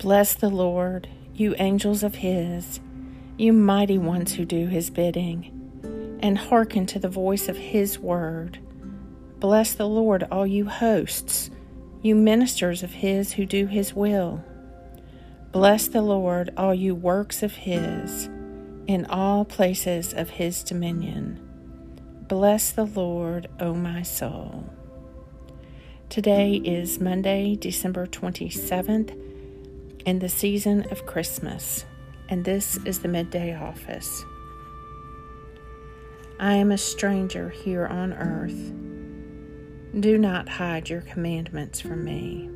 Bless the Lord, you angels of his, you mighty ones who do his bidding, and hearken to the voice of his word. Bless the Lord, all you hosts, you ministers of his who do his will. Bless the Lord, all you works of his, in all places of his dominion. Bless the Lord, O my soul. Today is Monday, December 27th, in the season of Christmas, and this is the midday office. I am a stranger here on earth. Do not hide your commandments from me.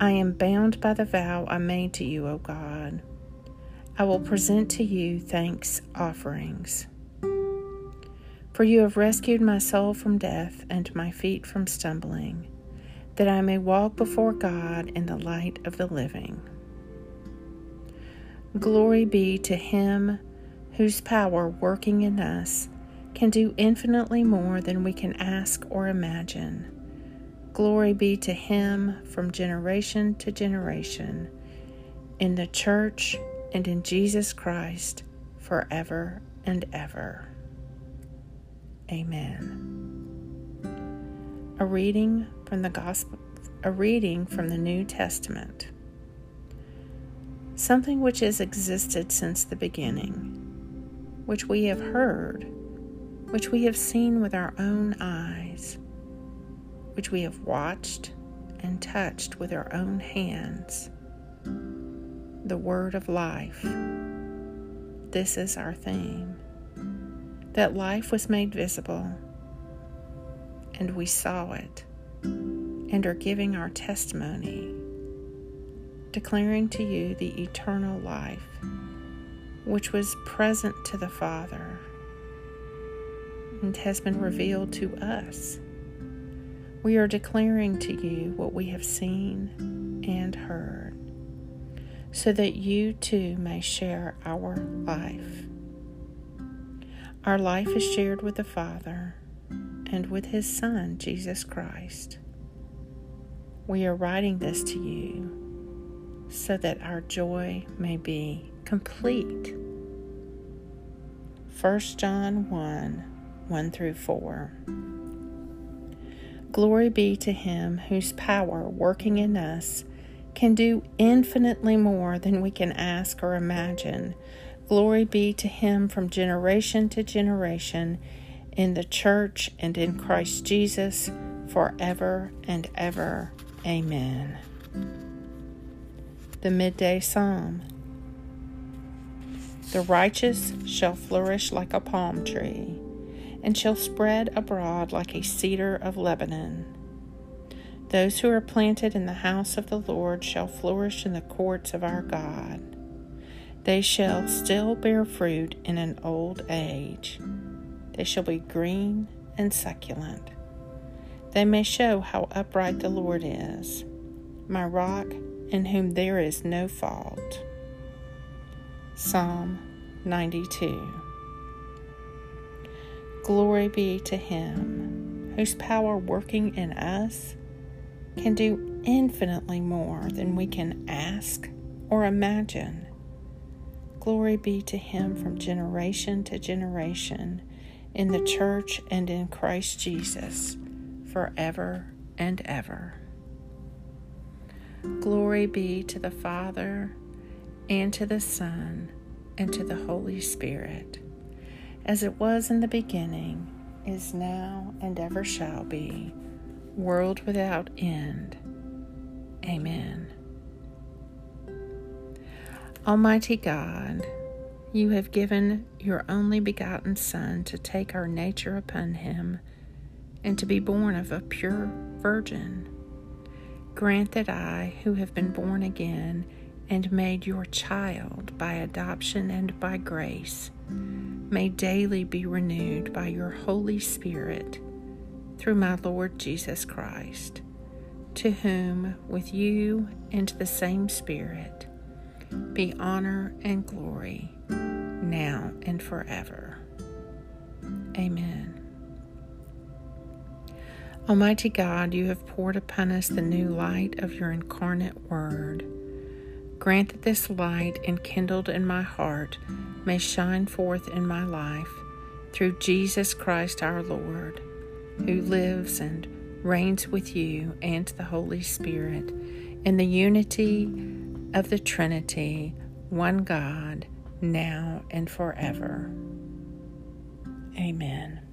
I am bound by the vow I made to you, O God. I will present to you thanks offerings. For you have rescued my soul from death and my feet from stumbling, that I may walk before God in the light of the living. Glory be to Him whose power working in us can do infinitely more than we can ask or imagine. Glory be to Him from generation to generation, in the church and in Jesus Christ forever and ever. Amen. A reading from the Gospel, a reading from the New Testament something which has existed since the beginning, which we have heard, which we have seen with our own eyes, which we have watched and touched with our own hands. The Word of Life. This is our theme. That life was made visible, and we saw it, and are giving our testimony declaring to you the eternal life, which was present to the Father and has been revealed to us. We are declaring to you what we have seen and heard, so that you too may share our life. Our life is shared with the Father and with His Son, Jesus Christ. We are writing this to you so that our joy may be complete. 1 John 1 1 through 4. Glory be to Him whose power working in us can do infinitely more than we can ask or imagine. Glory be to Him from generation to generation in the church and in Christ Jesus forever and ever. Amen the midday psalm. The righteous shall flourish like a palm tree, and shall spread abroad like a cedar of Lebanon. Those who are planted in the house of the Lord shall flourish in the courts of our God. They shall still bear fruit in an old age. They shall be green and succulent. They may show how upright the Lord is, my rock in whom there is no fault. Psalm 92 Glory be to Him whose power working in us can do infinitely more than we can ask or imagine. Glory be to Him from generation to generation in the church and in Christ Jesus forever and ever. Glory be to the Father, and to the Son, and to the Holy Spirit, as it was in the beginning, is now, and ever shall be, world without end. Amen. Almighty God, you have given your only begotten Son to take our nature upon him and to be born of a pure virgin. Grant that I, who have been born again and made your child by adoption and by grace, may daily be renewed by your Holy Spirit through my Lord Jesus Christ, to whom, with you and the same Spirit, be honor and glory now and forever. Amen. Almighty God, you have poured upon us the new light of your incarnate Word. Grant that this light, enkindled in my heart, may shine forth in my life through Jesus Christ our Lord, who lives and reigns with you and the Holy Spirit in the unity of the Trinity, one God, now and forever. Amen.